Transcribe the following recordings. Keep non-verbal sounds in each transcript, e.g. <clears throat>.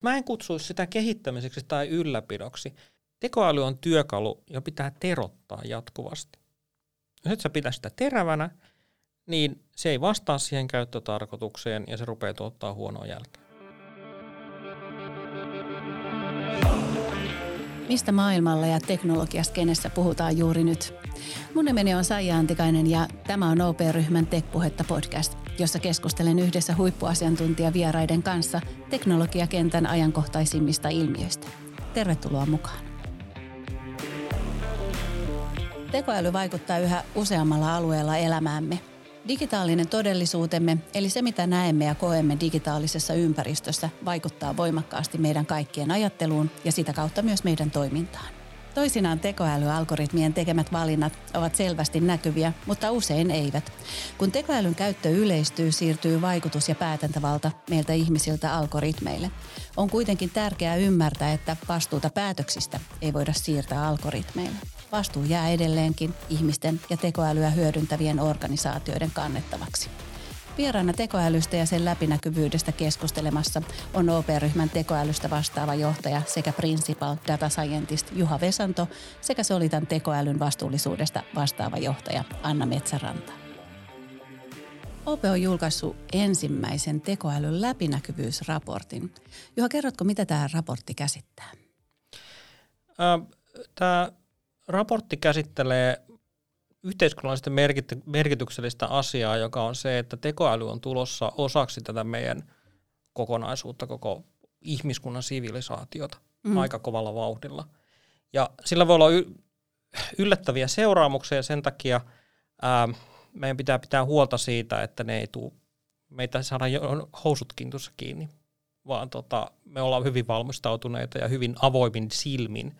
Mä en kutsuisi sitä kehittämiseksi tai ylläpidoksi. Tekoäly on työkalu, jo pitää terottaa jatkuvasti. Jos et sä pitää sitä terävänä, niin se ei vastaa siihen käyttötarkoitukseen ja se rupeaa tuottaa huonoa jälkeä. Mistä maailmalla ja teknologiaskenessä puhutaan juuri nyt? Mun nimeni on Saija Antikainen ja tämä on OP-ryhmän Tekpuhetta podcast, jossa keskustelen yhdessä huippuasiantuntijavieraiden kanssa teknologiakentän ajankohtaisimmista ilmiöistä. Tervetuloa mukaan. Tekoäly vaikuttaa yhä useammalla alueella elämäämme – Digitaalinen todellisuutemme, eli se mitä näemme ja koemme digitaalisessa ympäristössä, vaikuttaa voimakkaasti meidän kaikkien ajatteluun ja sitä kautta myös meidän toimintaan. Toisinaan tekoälyalgoritmien tekemät valinnat ovat selvästi näkyviä, mutta usein eivät. Kun tekoälyn käyttö yleistyy, siirtyy vaikutus- ja päätäntävalta meiltä ihmisiltä algoritmeille. On kuitenkin tärkeää ymmärtää, että vastuuta päätöksistä ei voida siirtää algoritmeille. Vastuu jää edelleenkin ihmisten ja tekoälyä hyödyntävien organisaatioiden kannettavaksi. Vieraana tekoälystä ja sen läpinäkyvyydestä keskustelemassa on OP-ryhmän tekoälystä vastaava johtaja sekä Principal Data Scientist Juha Vesanto sekä Solitan tekoälyn vastuullisuudesta vastaava johtaja Anna Metsäranta. OP on julkaissut ensimmäisen tekoälyn läpinäkyvyysraportin. Juha, kerrotko, mitä tämä raportti käsittää? Tämä raportti käsittelee yhteiskunnallisesti merkityksellistä asiaa, joka on se, että tekoäly on tulossa osaksi tätä meidän kokonaisuutta, koko ihmiskunnan sivilisaatiota mm. aika kovalla vauhdilla. Ja sillä voi olla yllättäviä seuraamuksia ja sen takia ää, meidän pitää pitää huolta siitä, että ne ei tule, meitä saada housutkin tuossa kiinni, vaan tota, me ollaan hyvin valmistautuneita ja hyvin avoimin silmin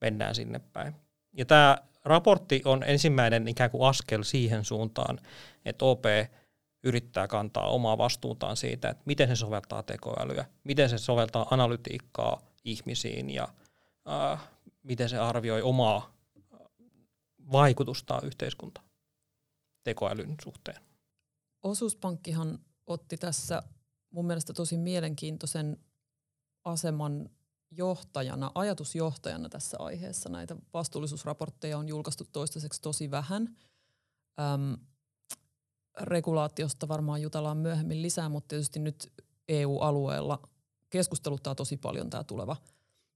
mennään sinne päin. Ja tämä raportti on ensimmäinen ikään kuin askel siihen suuntaan, että OP yrittää kantaa omaa vastuutaan siitä, että miten se soveltaa tekoälyä, miten se soveltaa analytiikkaa ihmisiin ja äh, miten se arvioi omaa vaikutustaan yhteiskuntaan tekoälyn suhteen. Osuuspankkihan otti tässä mun mielestä tosi mielenkiintoisen aseman johtajana, ajatusjohtajana tässä aiheessa. Näitä vastuullisuusraportteja on julkaistu toistaiseksi tosi vähän. Öm, regulaatiosta varmaan jutellaan myöhemmin lisää, mutta tietysti nyt EU-alueella keskusteluttaa tosi paljon tämä tuleva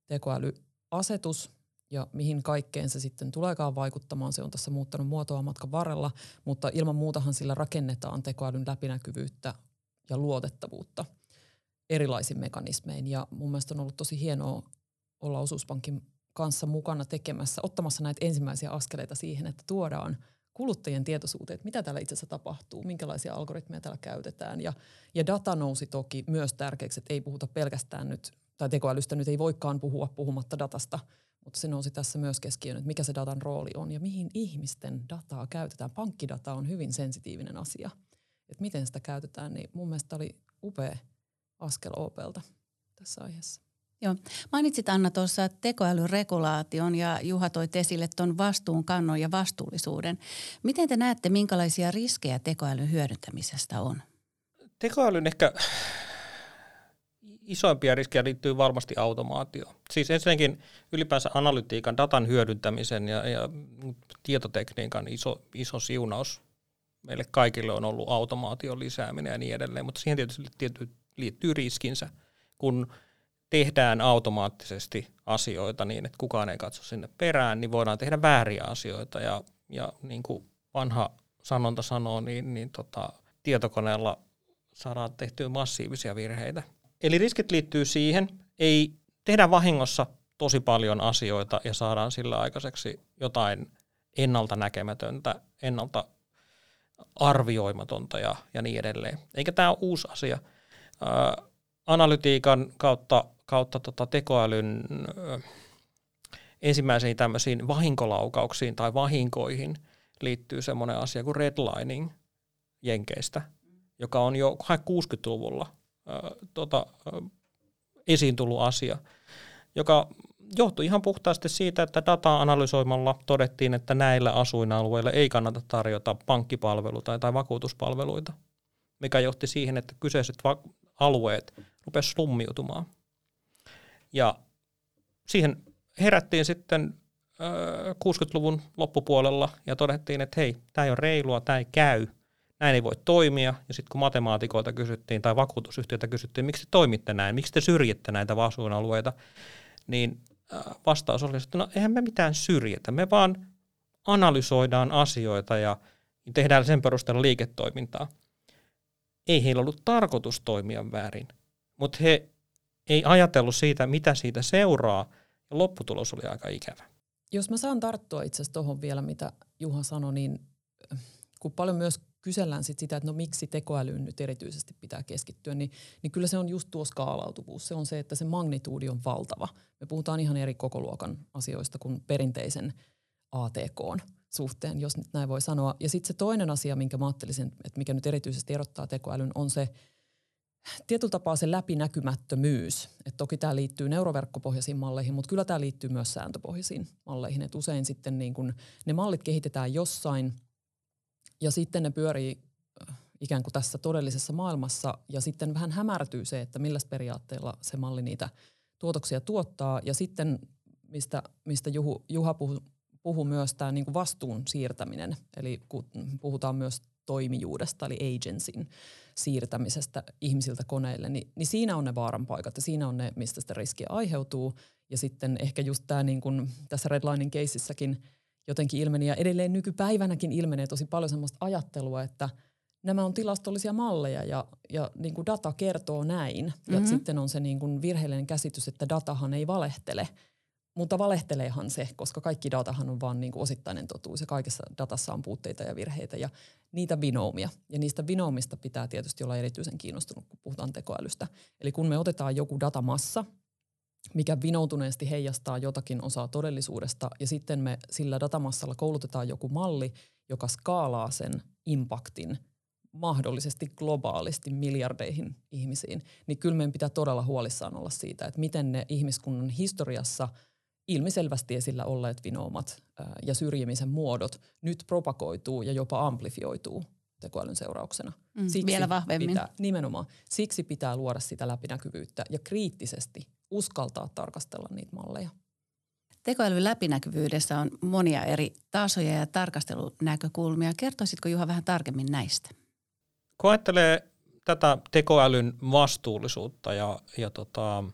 tekoälyasetus ja mihin kaikkeen se sitten tuleekaan vaikuttamaan. Se on tässä muuttanut muotoa matkan varrella, mutta ilman muutahan sillä rakennetaan tekoälyn läpinäkyvyyttä ja luotettavuutta – erilaisin mekanismein. Ja mun mielestä on ollut tosi hienoa olla osuuspankin kanssa mukana tekemässä, ottamassa näitä ensimmäisiä askeleita siihen, että tuodaan kuluttajien tietoisuuteen, että mitä täällä itse asiassa tapahtuu, minkälaisia algoritmeja täällä käytetään. Ja, ja data nousi toki myös tärkeäksi, että ei puhuta pelkästään nyt, tai tekoälystä nyt ei voikaan puhua puhumatta datasta, mutta se nousi tässä myös keskiöön, että mikä se datan rooli on ja mihin ihmisten dataa käytetään. Pankkidata on hyvin sensitiivinen asia. Että miten sitä käytetään, niin mun mielestä oli upea askel Opelta tässä aiheessa. Joo. Mainitsit Anna tuossa tekoälyregulaation ja Juha toi esille tuon vastuunkannon ja vastuullisuuden. Miten te näette, minkälaisia riskejä tekoälyn hyödyntämisestä on? Tekoälyn ehkä isoimpia riskejä liittyy varmasti automaatioon. Siis ensinnäkin ylipäänsä analytiikan, datan hyödyntämisen ja, ja tietotekniikan iso, iso siunaus meille kaikille on ollut automaation lisääminen ja niin edelleen, mutta siihen tietysti tietyt liittyy riskinsä, kun tehdään automaattisesti asioita niin, että kukaan ei katso sinne perään, niin voidaan tehdä vääriä asioita. Ja, ja niin kuin vanha sanonta sanoo, niin, niin tota, tietokoneella saadaan tehtyä massiivisia virheitä. Eli riskit liittyy siihen, ei tehdä vahingossa tosi paljon asioita ja saadaan sillä aikaiseksi jotain ennalta näkemätöntä, ennalta arvioimatonta ja, ja niin edelleen. Eikä tämä ole uusi asia analytiikan kautta, kautta tota tekoälyn ensimmäisiin tämmöisiin vahinkolaukauksiin tai vahinkoihin liittyy semmoinen asia kuin redlining Jenkeistä, joka on jo 60-luvulla ä, tota, esiin tullut asia, joka johtui ihan puhtaasti siitä, että dataa analysoimalla todettiin, että näillä asuinalueilla ei kannata tarjota pankkipalveluita tai vakuutuspalveluita, mikä johti siihen, että kyseiset va- alueet rupesivat slummiutumaan. Ja siihen herättiin sitten 60-luvun loppupuolella ja todettiin, että hei, tämä ei ole reilua, tämä ei käy, näin ei voi toimia. Ja sitten kun matemaatikoilta kysyttiin tai vakuutusyhtiöitä kysyttiin, miksi te toimitte näin, miksi te syrjitte näitä vastuunalueita, niin vastaus oli, että no eihän me mitään syrjitä, me vaan analysoidaan asioita ja tehdään sen perusteella liiketoimintaa. Ei heillä ollut tarkoitus toimia väärin, mutta he ei ajatellut siitä, mitä siitä seuraa, ja lopputulos oli aika ikävä. Jos mä saan tarttua itse asiassa tuohon vielä, mitä Juha sanoi, niin äh, kun paljon myös kysellään sit sitä, että no miksi tekoälyyn nyt erityisesti pitää keskittyä, niin, niin kyllä se on just tuo skaalautuvuus. Se on se, että se magnituudi on valtava. Me puhutaan ihan eri kokoluokan asioista kuin perinteisen ATK suhteen, jos nyt näin voi sanoa. Ja sitten se toinen asia, minkä mä ajattelisin, että mikä nyt erityisesti erottaa tekoälyn, on se tietyllä tapaa se läpinäkymättömyys. Et toki tämä liittyy neuroverkkopohjaisiin malleihin, mutta kyllä tämä liittyy myös sääntöpohjaisiin malleihin. Et usein sitten niin kun ne mallit kehitetään jossain ja sitten ne pyörii äh, ikään kuin tässä todellisessa maailmassa ja sitten vähän hämärtyy se, että millä periaatteella se malli niitä tuotoksia tuottaa. Ja sitten, mistä, mistä Juhu, Juha puhui puhu myös tämä niin vastuun siirtäminen, eli kun puhutaan myös toimijuudesta, eli agencyn siirtämisestä ihmisiltä koneille, niin, niin siinä on ne vaaran paikat ja siinä on ne, mistä sitä riskiä aiheutuu. Ja sitten ehkä just tämä niin kuin tässä Redlinein keississäkin jotenkin ilmeni ja edelleen nykypäivänäkin ilmenee tosi paljon sellaista ajattelua, että nämä on tilastollisia malleja ja, ja niin kuin data kertoo näin. Mm-hmm. Ja sitten on se niin kuin virheellinen käsitys, että datahan ei valehtele – mutta valehteleehan se, koska kaikki datahan on vain niin kuin osittainen totuus ja kaikessa datassa on puutteita ja virheitä ja niitä vinoumia. Ja niistä vinoumista pitää tietysti olla erityisen kiinnostunut, kun puhutaan tekoälystä. Eli kun me otetaan joku datamassa, mikä vinoutuneesti heijastaa jotakin osaa todellisuudesta ja sitten me sillä datamassalla koulutetaan joku malli, joka skaalaa sen impaktin mahdollisesti globaalisti miljardeihin ihmisiin, niin kyllä meidän pitää todella huolissaan olla siitä, että miten ne ihmiskunnan historiassa – ilmiselvästi esillä olleet vinoomat ja syrjimisen muodot nyt propagoituu ja jopa amplifioituu tekoälyn seurauksena. Mm, Siksi vielä vahvemmin. Pitää, nimenomaan. Siksi pitää luoda sitä läpinäkyvyyttä ja kriittisesti uskaltaa tarkastella niitä malleja. Tekoälyn läpinäkyvyydessä on monia eri tasoja ja tarkastelunäkökulmia. Kertoisitko Juha vähän tarkemmin näistä? Kun ajattelee tätä tekoälyn vastuullisuutta ja, ja tota,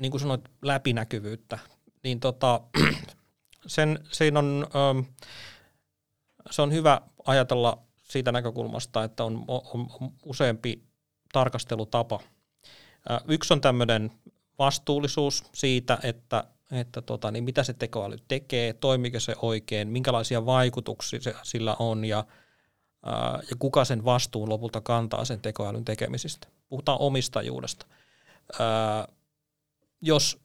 niin kuin sanoit, läpinäkyvyyttä, niin tota, <clears throat> sen, siinä on, ähm, se on hyvä ajatella siitä näkökulmasta, että on, on, on useampi tarkastelutapa. Äh, yksi on tämmöinen vastuullisuus siitä, että, että tota, niin mitä se tekoäly tekee, toimiko se oikein, minkälaisia vaikutuksia se, sillä on ja, äh, ja kuka sen vastuun lopulta kantaa sen tekoälyn tekemisistä. Puhutaan omistajuudesta. Ää, äh, jos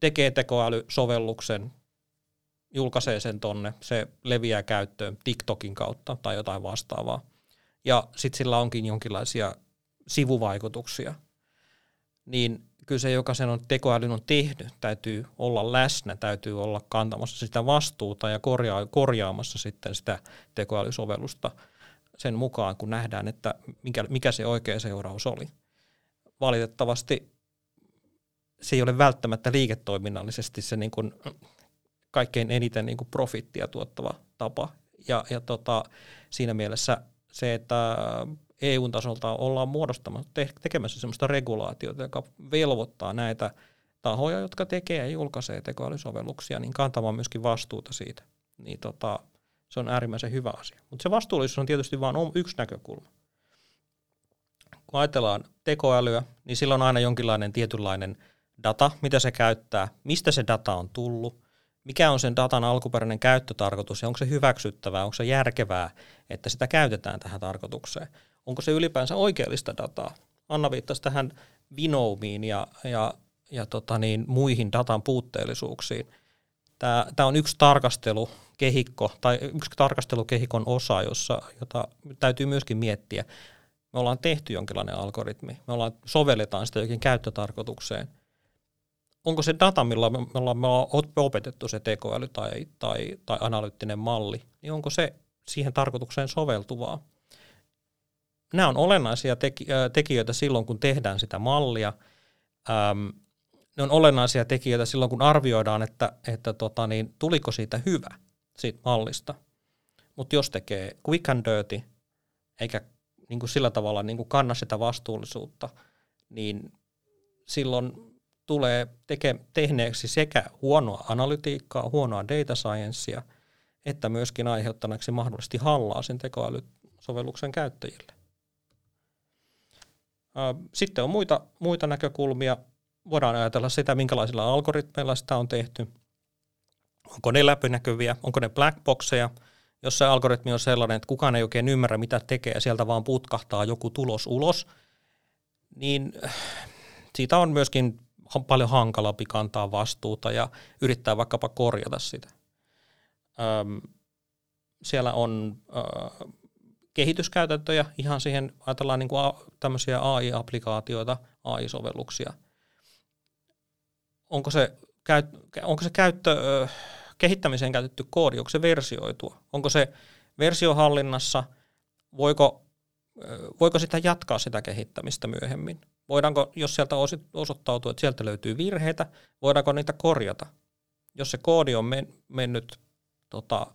tekee tekoälysovelluksen, julkaisee sen tonne, se leviää käyttöön TikTokin kautta tai jotain vastaavaa. Ja sitten sillä onkin jonkinlaisia sivuvaikutuksia. Niin kyllä se, joka sen on tekoälyn on tehnyt, täytyy olla läsnä, täytyy olla kantamassa sitä vastuuta ja korjaa, korjaamassa sitten sitä tekoälysovellusta sen mukaan, kun nähdään, että mikä, mikä se oikea seuraus oli. Valitettavasti se ei ole välttämättä liiketoiminnallisesti se niin kuin kaikkein eniten niin kuin profittia tuottava tapa. Ja, ja tota, siinä mielessä se, että EU-tasolta ollaan muodostamassa, tekemässä sellaista regulaatiota, joka velvoittaa näitä tahoja, jotka tekee ja julkaisee tekoälysovelluksia, niin kantamaan myöskin vastuuta siitä. Niin tota, se on äärimmäisen hyvä asia. Mutta se vastuullisuus on tietysti vain yksi näkökulma. Kun ajatellaan tekoälyä, niin sillä on aina jonkinlainen tietynlainen – data, mitä se käyttää, mistä se data on tullut, mikä on sen datan alkuperäinen käyttötarkoitus ja onko se hyväksyttävää, onko se järkevää, että sitä käytetään tähän tarkoitukseen. Onko se ylipäänsä oikeellista dataa? Anna viittasi tähän vinoumiin ja, ja, ja tota niin, muihin datan puutteellisuuksiin. Tämä, on yksi tarkastelukehikko tai yksi tarkastelukehikon osa, jossa, jota täytyy myöskin miettiä. Me ollaan tehty jonkinlainen algoritmi, me ollaan, sovelletaan sitä jokin käyttötarkoitukseen – onko se data, millä me, me ollaan opetettu se tekoäly tai, tai, tai analyyttinen malli, niin onko se siihen tarkoitukseen soveltuvaa? Nämä on olennaisia teki, tekijöitä silloin, kun tehdään sitä mallia. Ähm, ne on olennaisia tekijöitä silloin, kun arvioidaan, että, että tota, niin, tuliko siitä hyvä siitä mallista. Mutta jos tekee quick and dirty, eikä niin kuin sillä tavalla niin kuin kanna sitä vastuullisuutta, niin silloin tulee teke, tehneeksi sekä huonoa analytiikkaa, huonoa data sciencea, että myöskin aiheuttaneeksi mahdollisesti hallaa sen tekoälysovelluksen käyttäjille. Sitten on muita, muita näkökulmia. Voidaan ajatella sitä, minkälaisilla algoritmeilla sitä on tehty. Onko ne läpinäkyviä, onko ne blackboxeja, jos se algoritmi on sellainen, että kukaan ei oikein ymmärrä, mitä tekee, ja sieltä vaan putkahtaa joku tulos ulos, niin siitä on myöskin paljon hankalampi kantaa vastuuta ja yrittää vaikkapa korjata sitä. Öm, siellä on ö, kehityskäytäntöjä ihan siihen, ajatellaan niin kuin a, tämmöisiä AI-applikaatioita, AI-sovelluksia. Onko se, käyt, onko se käyttö, ö, kehittämiseen käytetty koodi, onko se versioitua? Onko se versiohallinnassa, voiko, voiko sitä jatkaa sitä kehittämistä myöhemmin? Voidaanko, jos sieltä osoittautuu, että sieltä löytyy virheitä, voidaanko niitä korjata? Jos se koodi on men, mennyt tota,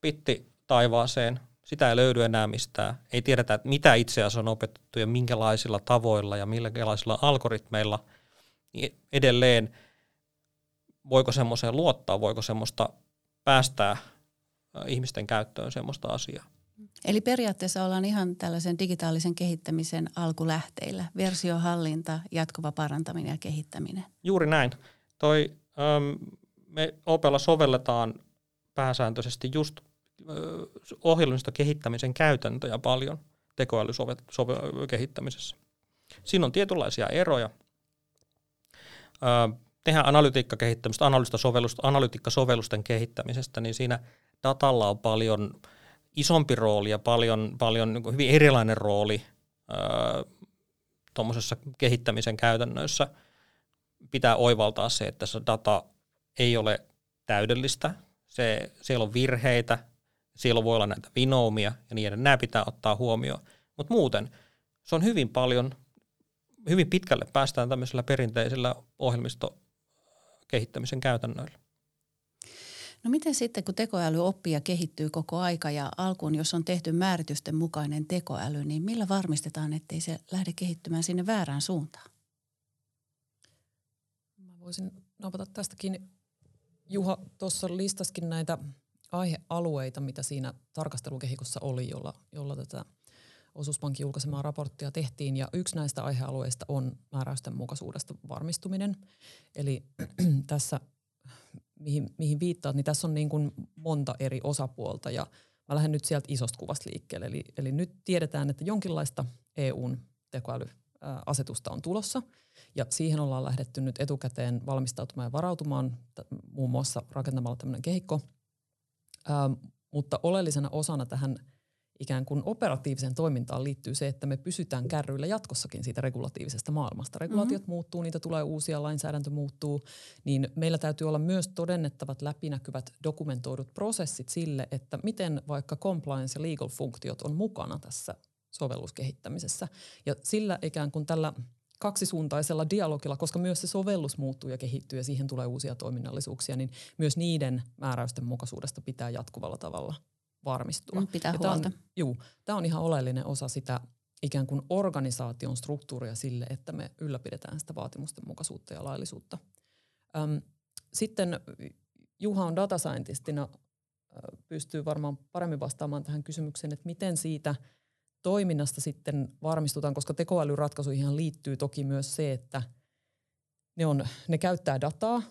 pitti taivaaseen, sitä ei löydy enää mistään. Ei tiedetä, että mitä itse asiassa on opetettu ja minkälaisilla tavoilla ja minkälaisilla algoritmeilla. Niin edelleen voiko semmoiseen luottaa, voiko semmoista päästää ihmisten käyttöön semmoista asiaa. Eli periaatteessa ollaan ihan tällaisen digitaalisen kehittämisen alkulähteillä. Versiohallinta, jatkuva parantaminen ja kehittäminen. Juuri näin. Toi, äm, me Opella sovelletaan pääsääntöisesti just ohjelmista kehittämisen käytäntöjä paljon tekoälykehittämisessä. Siinä on tietynlaisia eroja. Ö, tehdään analytiikkakehittämistä, analytiikkasovellusten kehittämisestä, niin siinä datalla on paljon isompi rooli ja paljon, paljon niin hyvin erilainen rooli tuommoisessa kehittämisen käytännöissä. Pitää oivaltaa se, että se data ei ole täydellistä, se, siellä on virheitä, siellä voi olla näitä vinoumia ja niin Nämä pitää ottaa huomioon. Mutta muuten se on hyvin paljon, hyvin pitkälle päästään tämmöisellä perinteisellä ohjelmistokehittämisen käytännöillä. No miten sitten, kun tekoäly oppii ja kehittyy koko aika ja alkuun, jos on tehty määritysten mukainen tekoäly, niin millä varmistetaan, ettei se lähde kehittymään sinne väärään suuntaan? Mä voisin napata tästäkin. Juha tuossa listaskin näitä aihealueita, mitä siinä tarkastelukehikossa oli, jolla, jolla tätä osuuspankin julkaisemaa raporttia tehtiin. Ja yksi näistä aihealueista on määräysten mukaisuudesta varmistuminen. Eli <clears throat> tässä mihin, mihin viittaat, niin tässä on niin kuin monta eri osapuolta ja mä lähden nyt sieltä isosta kuvasta liikkeelle. Eli, eli nyt tiedetään, että jonkinlaista EUn tekoälyasetusta on tulossa ja siihen ollaan lähdetty nyt etukäteen valmistautumaan ja varautumaan muun muassa rakentamalla tämmöinen kehikko. Ähm, mutta oleellisena osana tähän – ikään kuin operatiiviseen toimintaan liittyy se, että me pysytään kärryillä jatkossakin siitä regulatiivisesta maailmasta. Regulaatiot mm-hmm. muuttuu, niitä tulee uusia, lainsäädäntö muuttuu, niin meillä täytyy olla myös todennettavat, läpinäkyvät, dokumentoidut prosessit sille, että miten vaikka compliance ja legal funktiot on mukana tässä sovelluskehittämisessä. Ja sillä ikään kuin tällä kaksisuuntaisella dialogilla, koska myös se sovellus muuttuu ja kehittyy ja siihen tulee uusia toiminnallisuuksia, niin myös niiden määräysten mukaisuudesta pitää jatkuvalla tavalla varmistua. Mm, pitää ja huolta. Juu, tämä on ihan oleellinen osa sitä ikään kuin organisaation struktuuria sille, että me ylläpidetään sitä vaatimusten mukaisuutta ja laillisuutta. Öm, sitten Juha on data scientistina, pystyy varmaan paremmin vastaamaan tähän kysymykseen, että miten siitä toiminnasta sitten varmistutaan, koska tekoälyratkaisuihin liittyy toki myös se, että ne, on, ne käyttää dataa,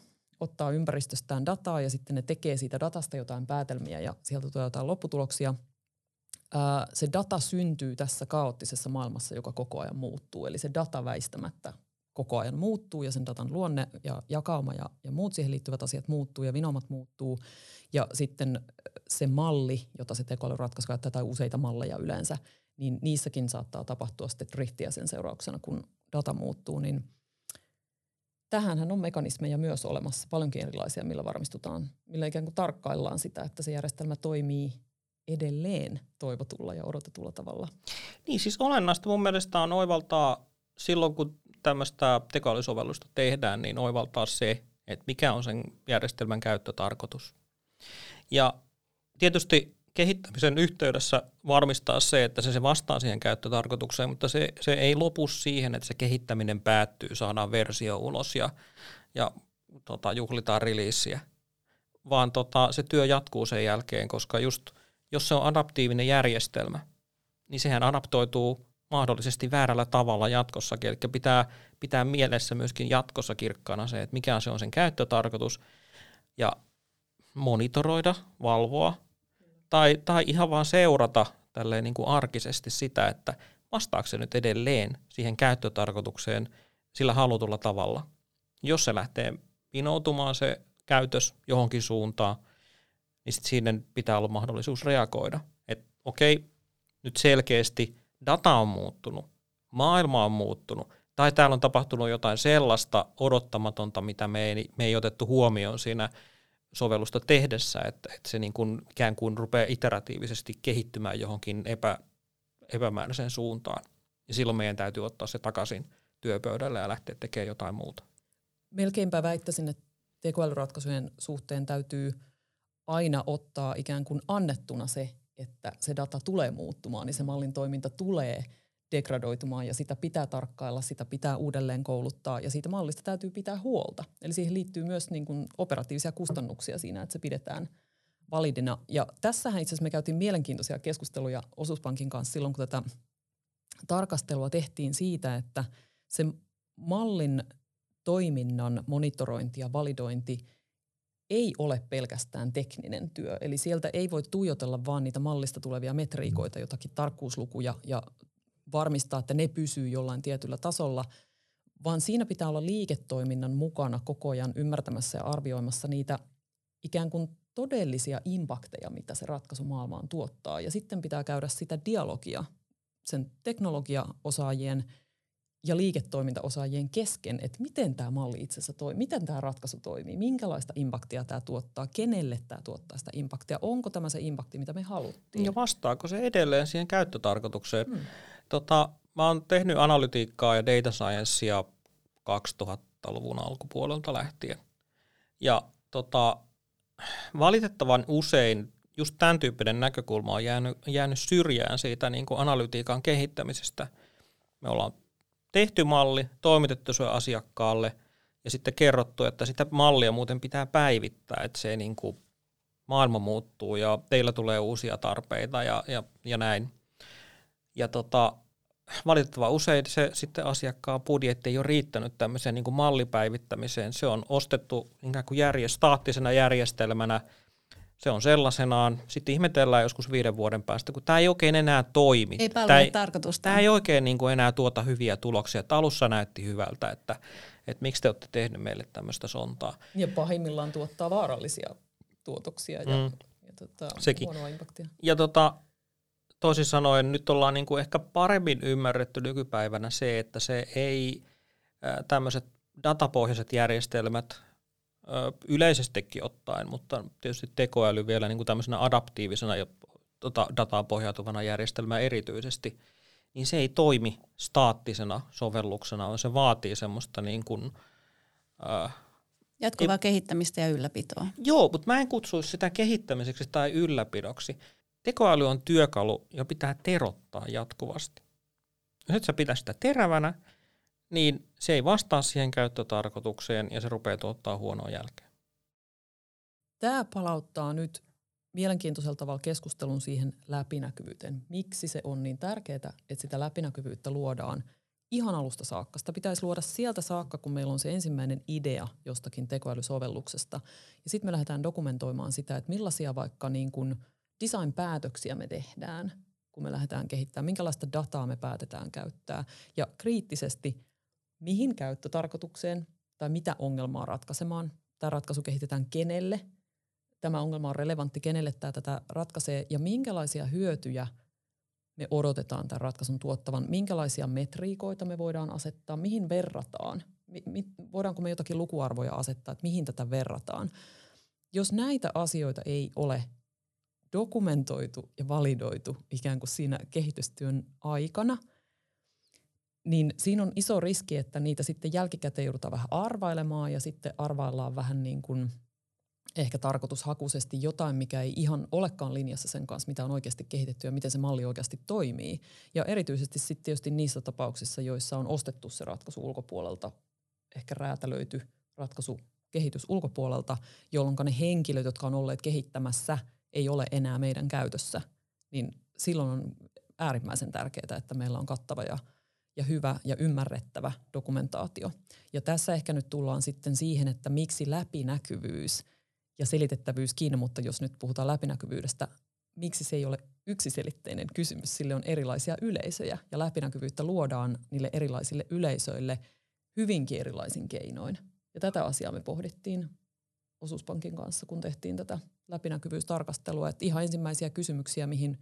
ottaa ympäristöstään dataa ja sitten ne tekee siitä datasta jotain päätelmiä ja sieltä tulee jotain lopputuloksia. Ää, se data syntyy tässä kaoottisessa maailmassa, joka koko ajan muuttuu. Eli se data väistämättä koko ajan muuttuu ja sen datan luonne ja jakauma ja, ja muut siihen liittyvät asiat muuttuu ja vinomat muuttuu. Ja sitten se malli, jota se tekoälyratkaisu käyttää, tai useita malleja yleensä, niin niissäkin saattaa tapahtua sitten driftiä sen seurauksena, kun data muuttuu, niin – tähänhän on mekanismeja myös olemassa, paljonkin erilaisia, millä varmistutaan, millä ikään kuin tarkkaillaan sitä, että se järjestelmä toimii edelleen toivotulla ja odotetulla tavalla. Niin siis olennaista mun mielestä on oivaltaa silloin, kun tämmöistä tekoälysovellusta tehdään, niin oivaltaa se, että mikä on sen järjestelmän käyttötarkoitus. Ja tietysti kehittämisen yhteydessä varmistaa se, että se, se vastaa siihen käyttötarkoitukseen, mutta se, se ei lopu siihen, että se kehittäminen päättyy, saadaan versio ulos ja, ja tota, juhlitaan releaseä, vaan tota, se työ jatkuu sen jälkeen, koska just jos se on adaptiivinen järjestelmä, niin sehän adaptoituu mahdollisesti väärällä tavalla jatkossakin. Eli pitää pitää mielessä myöskin jatkossa kirkkaana se, että mikä se on sen käyttötarkoitus ja monitoroida, valvoa tai, tai ihan vaan seurata tälleen niin kuin arkisesti sitä, että vastaako se nyt edelleen siihen käyttötarkoitukseen sillä halutulla tavalla. Jos se lähtee pinoutumaan se käytös johonkin suuntaan, niin sit siinä pitää olla mahdollisuus reagoida. Että okei, nyt selkeästi data on muuttunut, maailma on muuttunut, tai täällä on tapahtunut jotain sellaista odottamatonta, mitä me ei, me ei otettu huomioon siinä sovellusta tehdessä, että, että se niin kuin ikään kuin rupeaa iteratiivisesti kehittymään johonkin epä, epämääräiseen suuntaan. Ja silloin meidän täytyy ottaa se takaisin työpöydälle ja lähteä tekemään jotain muuta. Melkeinpä väittäisin, että tekoälyratkaisujen suhteen täytyy aina ottaa ikään kuin annettuna se, että se data tulee muuttumaan, niin se mallin toiminta tulee degradoitumaan ja sitä pitää tarkkailla, sitä pitää uudelleen kouluttaa ja siitä mallista täytyy pitää huolta. Eli siihen liittyy myös niin kuin operatiivisia kustannuksia siinä, että se pidetään validina. Ja tässähän itse asiassa me käytiin mielenkiintoisia keskusteluja Osuuspankin kanssa silloin, kun tätä tarkastelua tehtiin siitä, että se mallin toiminnan monitorointi ja validointi – ei ole pelkästään tekninen työ. Eli sieltä ei voi tuijotella vaan niitä mallista tulevia metriikoita, jotakin tarkkuuslukuja ja varmistaa, että ne pysyy jollain tietyllä tasolla, vaan siinä pitää olla liiketoiminnan mukana koko ajan ymmärtämässä ja arvioimassa niitä ikään kuin todellisia impakteja, mitä se ratkaisu maailmaan tuottaa. Ja sitten pitää käydä sitä dialogia sen teknologiaosaajien – ja liiketoimintaosaajien kesken, että miten tämä malli itse asiassa toimii, miten tämä ratkaisu toimii, minkälaista impaktia tämä tuottaa, kenelle tämä tuottaa sitä impaktia, onko tämä se impakti, mitä me haluttiin. Ja vastaako se edelleen siihen käyttötarkoitukseen. Hmm. Tota, mä oon tehnyt analytiikkaa ja data sciencea 2000-luvun alkupuolelta lähtien. Ja tota, valitettavan usein just tämän tyyppinen näkökulma on jäänyt, jäänyt syrjään siitä niin kuin analytiikan kehittämisestä. Me ollaan tehty malli, toimitettu se asiakkaalle ja sitten kerrottu, että sitä mallia muuten pitää päivittää, että se niin kuin maailma muuttuu ja teillä tulee uusia tarpeita ja, ja, ja näin. Ja tota, valitettava usein se sitten asiakkaan budjetti ei ole riittänyt tämmöiseen niin kuin mallipäivittämiseen. Se on ostettu ikään kuin järje, staattisena järjestelmänä – se on sellaisenaan. Sitten ihmetellään joskus viiden vuoden päästä, kun tämä ei oikein enää toimi. Ei palvele tarkoitusta. Tämä ei oikein niin kuin enää tuota hyviä tuloksia. Että alussa näytti hyvältä, että, että miksi te olette tehneet meille tämmöistä sontaa. Ja pahimmillaan tuottaa vaarallisia tuotoksia ja, mm. ja tota, Sekin. huonoa impaktia. Ja tota, toisin sanoen nyt ollaan niin kuin ehkä paremmin ymmärretty nykypäivänä se, että se ei tämmöiset datapohjaiset järjestelmät – yleisestikin ottaen, mutta tietysti tekoäly vielä niin kuin tämmöisenä adaptiivisena ja tota, dataan pohjautuvana järjestelmänä erityisesti, niin se ei toimi staattisena sovelluksena, vaan se vaatii semmoista niin kuin, äh, Jatkuvaa ei, kehittämistä ja ylläpitoa. Joo, mutta mä en kutsuisi sitä kehittämiseksi tai ylläpidoksi. Tekoäly on työkalu, ja pitää terottaa jatkuvasti. Jos et sä pitää sitä terävänä, niin se ei vastaa siihen käyttötarkoitukseen ja se rupeaa tuottaa huonoa jälkeä. Tämä palauttaa nyt mielenkiintoisella tavalla keskustelun siihen läpinäkyvyyteen. Miksi se on niin tärkeää, että sitä läpinäkyvyyttä luodaan ihan alusta saakka. Sitä pitäisi luoda sieltä saakka, kun meillä on se ensimmäinen idea jostakin tekoälysovelluksesta. Ja sitten me lähdetään dokumentoimaan sitä, että millaisia vaikka niin kuin design-päätöksiä me tehdään, kun me lähdetään kehittämään, minkälaista dataa me päätetään käyttää. Ja kriittisesti – mihin käyttötarkoitukseen tai mitä ongelmaa ratkaisemaan. Tämä ratkaisu kehitetään kenelle, tämä ongelma on relevantti, kenelle tämä tätä ratkaisee ja minkälaisia hyötyjä me odotetaan tämän ratkaisun tuottavan, minkälaisia metriikoita me voidaan asettaa, mihin verrataan, voidaanko me jotakin lukuarvoja asettaa, että mihin tätä verrataan. Jos näitä asioita ei ole dokumentoitu ja validoitu ikään kuin siinä kehitystyön aikana – niin siinä on iso riski, että niitä sitten jälkikäteen joudutaan vähän arvailemaan ja sitten arvaillaan vähän niin kuin ehkä tarkoitushakuisesti jotain, mikä ei ihan olekaan linjassa sen kanssa, mitä on oikeasti kehitetty ja miten se malli oikeasti toimii. Ja erityisesti sitten tietysti niissä tapauksissa, joissa on ostettu se ratkaisu ulkopuolelta, ehkä räätälöity ratkaisu kehitys ulkopuolelta, jolloin ne henkilöt, jotka on olleet kehittämässä, ei ole enää meidän käytössä, niin silloin on äärimmäisen tärkeää, että meillä on kattava ja, ja hyvä ja ymmärrettävä dokumentaatio. Ja tässä ehkä nyt tullaan sitten siihen, että miksi läpinäkyvyys ja selitettävyys kiinni, mutta jos nyt puhutaan läpinäkyvyydestä, miksi se ei ole yksiselitteinen kysymys. Sille on erilaisia yleisöjä ja läpinäkyvyyttä luodaan niille erilaisille yleisöille hyvinkin erilaisin keinoin. Ja tätä asiaa me pohdittiin osuuspankin kanssa, kun tehtiin tätä läpinäkyvyystarkastelua. Että ihan ensimmäisiä kysymyksiä, mihin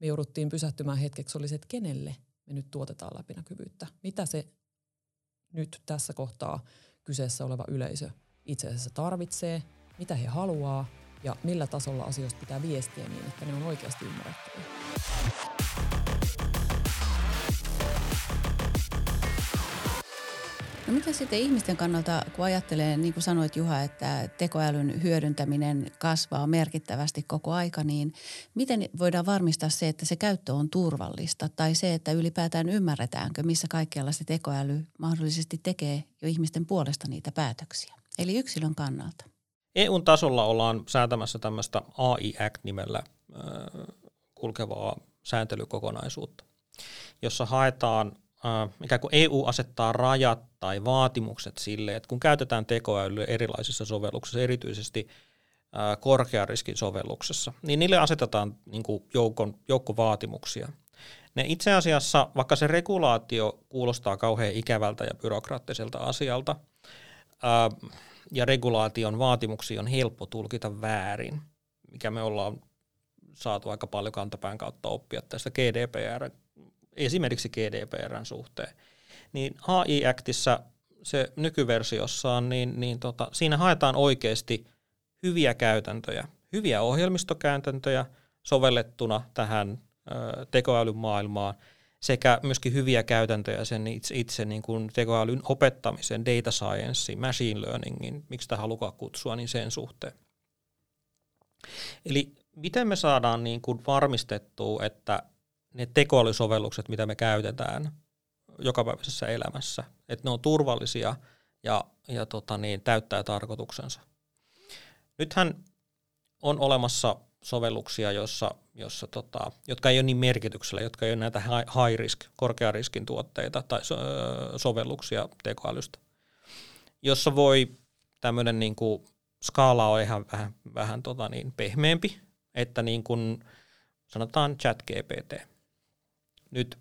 me jouduttiin pysähtymään hetkeksi, oli se, että kenelle me nyt tuotetaan läpinäkyvyyttä. Mitä se nyt tässä kohtaa kyseessä oleva yleisö itse asiassa tarvitsee, mitä he haluaa ja millä tasolla asioista pitää viestiä niin, että ne on oikeasti ymmärrettäviä. No mitä sitten ihmisten kannalta, kun ajattelee, niin kuin sanoit Juha, että tekoälyn hyödyntäminen kasvaa merkittävästi koko aika, niin miten voidaan varmistaa se, että se käyttö on turvallista tai se, että ylipäätään ymmärretäänkö, missä kaikkialla se tekoäly mahdollisesti tekee jo ihmisten puolesta niitä päätöksiä, eli yksilön kannalta? EUn tasolla ollaan säätämässä tämmöistä AI Act-nimellä kulkevaa sääntelykokonaisuutta, jossa haetaan äh, ikään kuin EU asettaa rajat tai vaatimukset sille, että kun käytetään tekoälyä erilaisissa sovelluksissa, erityisesti äh, korkeariskin sovelluksessa, niin niille asetetaan niin kuin joukon, joukko vaatimuksia. Ne itse asiassa, vaikka se regulaatio kuulostaa kauhean ikävältä ja byrokraattiselta asialta, ja regulaation vaatimuksia on helppo tulkita väärin, mikä me ollaan saatu aika paljon kantapään kautta oppia tästä GDPR esimerkiksi GDPRn suhteen. Niin AI Actissa se nykyversiossaan, niin, niin tota, siinä haetaan oikeasti hyviä käytäntöjä, hyviä ohjelmistokäytäntöjä sovellettuna tähän ö, tekoälymaailmaan sekä myöskin hyviä käytäntöjä sen itse, itse niin kuin tekoälyn opettamisen, data science, machine learningin, miksi sitä halukaan kutsua, niin sen suhteen. Eli miten me saadaan niin kuin varmistettua, että ne tekoälysovellukset, mitä me käytetään jokapäiväisessä elämässä, että ne on turvallisia ja, ja tota niin, täyttää tarkoituksensa. Nythän on olemassa sovelluksia, jossa, jossa tota, jotka ei ole niin merkityksellä, jotka ei ole näitä high risk, korkean riskin tuotteita tai so, sovelluksia tekoälystä, jossa voi tämmöinen niin kuin, skaala on ihan vähän, vähän tota niin, pehmeämpi, että niin kuin, sanotaan chat GPT nyt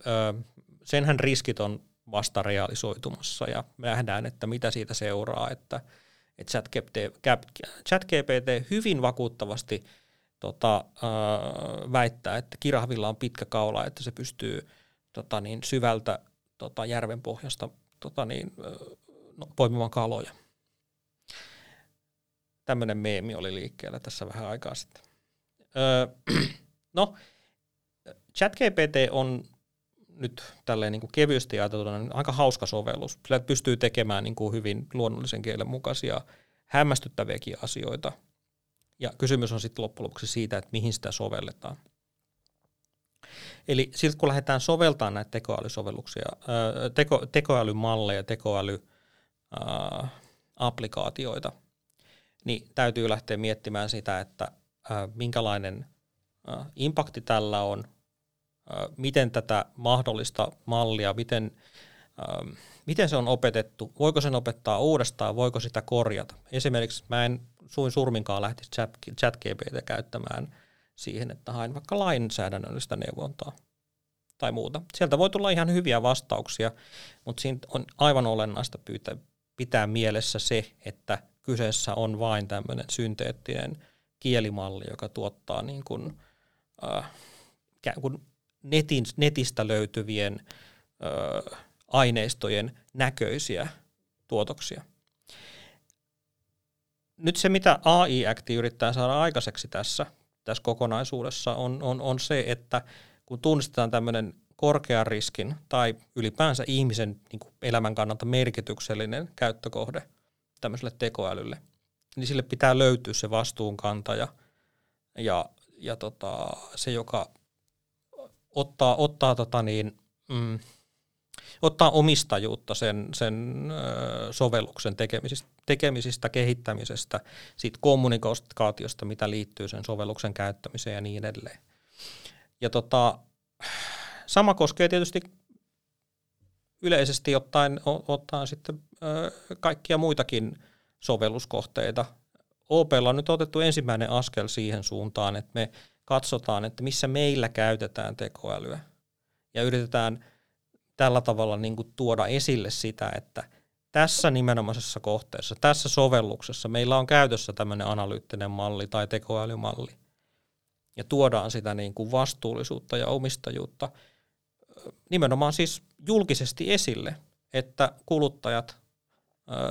senhän riskit on vasta realisoitumassa ja me nähdään, että mitä siitä seuraa, että, että ChatGPT hyvin vakuuttavasti tota, väittää, että kirahvilla on pitkä kaula, että se pystyy tota, niin, syvältä tota, järven pohjasta tota, niin, no, poimimaan kaloja. Tämmöinen meemi oli liikkeellä tässä vähän aikaa sitten. Öö, <clears throat> no, ChatGPT on nyt tälleen niin kuin kevyesti ajateltuna niin aika hauska sovellus. Sillä pystyy tekemään niin kuin hyvin luonnollisen kielen mukaisia hämmästyttäviäkin asioita. Ja kysymys on sitten loppujen lopuksi siitä, että mihin sitä sovelletaan. Eli siltä kun lähdetään soveltamaan näitä tekoälysovelluksia, teko, tekoälymalleja, tekoälyapplikaatioita, niin täytyy lähteä miettimään sitä, että minkälainen impakti tällä on miten tätä mahdollista mallia, miten, miten se on opetettu, voiko sen opettaa uudestaan, voiko sitä korjata. Esimerkiksi mä en suin surminkaan lähtisi chat, chat käyttämään siihen, että hain vaikka lainsäädännöllistä neuvontaa tai muuta. Sieltä voi tulla ihan hyviä vastauksia, mutta siinä on aivan olennaista pyytää, pitää mielessä se, että kyseessä on vain tämmöinen synteettinen kielimalli, joka tuottaa niin kuin, äh, kuin netin, netistä löytyvien ö, aineistojen näköisiä tuotoksia. Nyt se, mitä AI-akti yrittää saada aikaiseksi tässä, tässä kokonaisuudessa, on, on, on se, että kun tunnistetaan tämmöinen korkean riskin tai ylipäänsä ihmisen niin kuin elämän kannalta merkityksellinen käyttökohde tämmöiselle tekoälylle, niin sille pitää löytyä se vastuunkantaja ja, ja tota, se, joka ottaa, ottaa, tota niin, mm, ottaa omistajuutta sen, sen ö, sovelluksen tekemisistä, tekemisistä, kehittämisestä, siitä kommunikaatiosta, mitä liittyy sen sovelluksen käyttämiseen ja niin edelleen. Ja tota, sama koskee tietysti yleisesti ottaen, ottaen sitten ö, kaikkia muitakin sovelluskohteita. OPlla on nyt otettu ensimmäinen askel siihen suuntaan, että me katsotaan, että missä meillä käytetään tekoälyä. Ja yritetään tällä tavalla niin kuin tuoda esille sitä, että tässä nimenomaisessa kohteessa, tässä sovelluksessa meillä on käytössä tämmöinen analyyttinen malli tai tekoälymalli. Ja tuodaan sitä niin kuin vastuullisuutta ja omistajuutta nimenomaan siis julkisesti esille, että kuluttajat,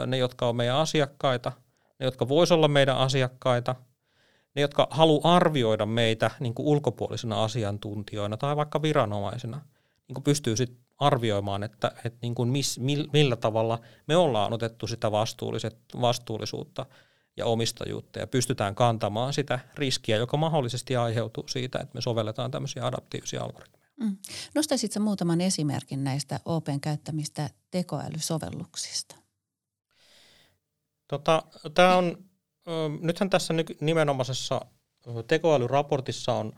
ne jotka on meidän asiakkaita, ne jotka voisivat olla meidän asiakkaita, ne jotka haluaa arvioida meitä niin kuin ulkopuolisina asiantuntijoina tai vaikka viranomaisina, niin kuin pystyy sit arvioimaan, että, että niin kuin miss, millä tavalla me ollaan otettu sitä vastuullisuutta ja omistajuutta ja pystytään kantamaan sitä riskiä, joka mahdollisesti aiheutuu siitä, että me sovelletaan tämmöisiä adaptiivisia algoritmeja. Mm. Nostaisitko muutaman esimerkin näistä Open käyttämistä tekoälysovelluksista? Tota, tämä on, nythän tässä nimenomaisessa tekoälyraportissa on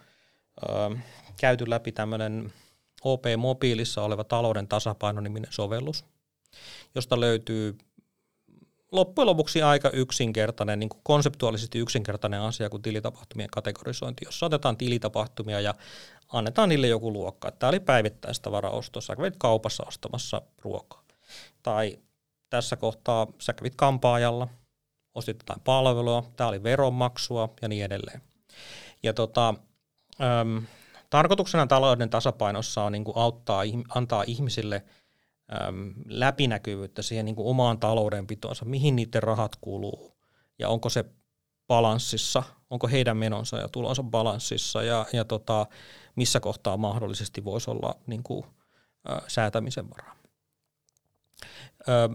ö, käyty läpi tämmöinen OP-mobiilissa oleva talouden tasapaino-niminen sovellus, josta löytyy loppujen lopuksi aika yksinkertainen, niin kuin konseptuaalisesti yksinkertainen asia kuin tilitapahtumien kategorisointi, jossa otetaan tilitapahtumia ja annetaan niille joku luokka. Tämä oli päivittäistä varaostossa, kävit kaupassa ostamassa ruokaa. Tai tässä kohtaa sä kävit kampaajalla, ostit jotain palvelua, tämä oli veronmaksua ja niin edelleen. Ja tota, äm, tarkoituksena talouden tasapainossa on niin kuin auttaa, antaa ihmisille – äm, läpinäkyvyyttä siihen niin kuin omaan taloudenpitoonsa, mihin niiden rahat kuluu ja onko se balanssissa, onko heidän menonsa ja tulonsa balanssissa ja, ja tota, missä kohtaa mahdollisesti voisi olla niin kuin, ä, säätämisen varaa. Ö,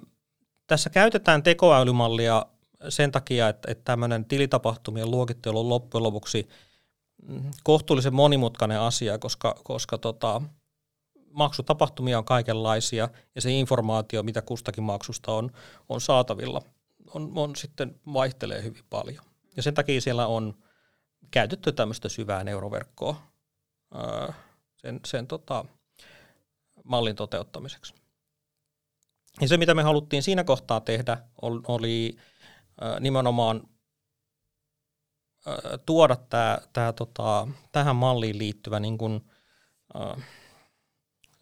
tässä käytetään tekoälymallia sen takia, että, että tämmöinen tilitapahtumien luokittelu on loppujen lopuksi mm, kohtuullisen monimutkainen asia, koska, koska tota, maksutapahtumia on kaikenlaisia ja se informaatio, mitä kustakin maksusta on, on saatavilla, on, on sitten vaihtelee hyvin paljon. Ja sen takia siellä on käytetty tämmöistä syvää neuroverkkoa ää, sen, sen tota, mallin toteuttamiseksi. Ja se, mitä me haluttiin siinä kohtaa tehdä, oli nimenomaan tuoda tää, tää, tota, tähän malliin liittyvä niin kun,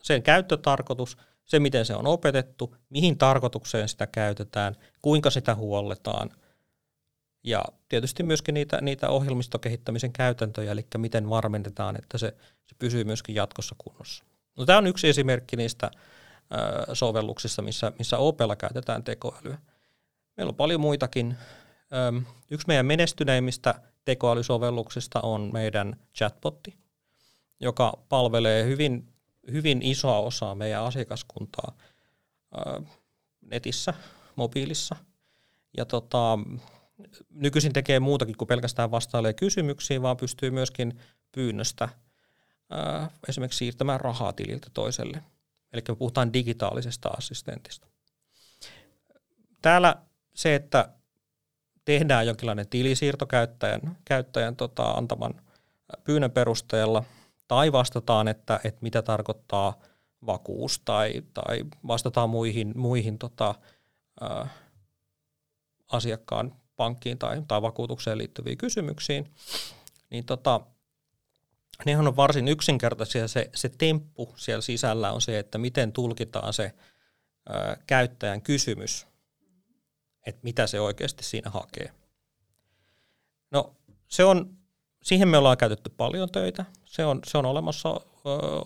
sen käyttötarkoitus, se miten se on opetettu, mihin tarkoitukseen sitä käytetään, kuinka sitä huolletaan ja tietysti myöskin niitä, niitä ohjelmistokehittämisen käytäntöjä, eli miten varmennetaan, että se, se pysyy myöskin jatkossa kunnossa. No, tämä on yksi esimerkki niistä ö, sovelluksista, missä, missä Opella käytetään tekoälyä. Meillä on paljon muitakin. Yksi meidän menestyneimmistä tekoälysovelluksista on meidän chatbotti, joka palvelee hyvin hyvin isoa osaa meidän asiakaskuntaa netissä, mobiilissa. Ja tota, nykyisin tekee muutakin kuin pelkästään vastailee kysymyksiin, vaan pystyy myöskin pyynnöstä esimerkiksi siirtämään rahaa tililtä toiselle. Eli puhutaan digitaalisesta assistentista. Täällä se, että tehdään jonkinlainen tilisiirto käyttäjän, käyttäjän tota, antaman pyynnön perusteella – tai vastataan, että, että mitä tarkoittaa vakuus tai, tai vastataan muihin, muihin tota, ä, asiakkaan pankkiin tai, tai vakuutukseen liittyviin kysymyksiin, niin tota, nehän on varsin yksinkertaisia. Se, se temppu siellä sisällä on se, että miten tulkitaan se ä, käyttäjän kysymys, että mitä se oikeasti siinä hakee. No se on Siihen me ollaan käytetty paljon töitä. Se on, se on olemassa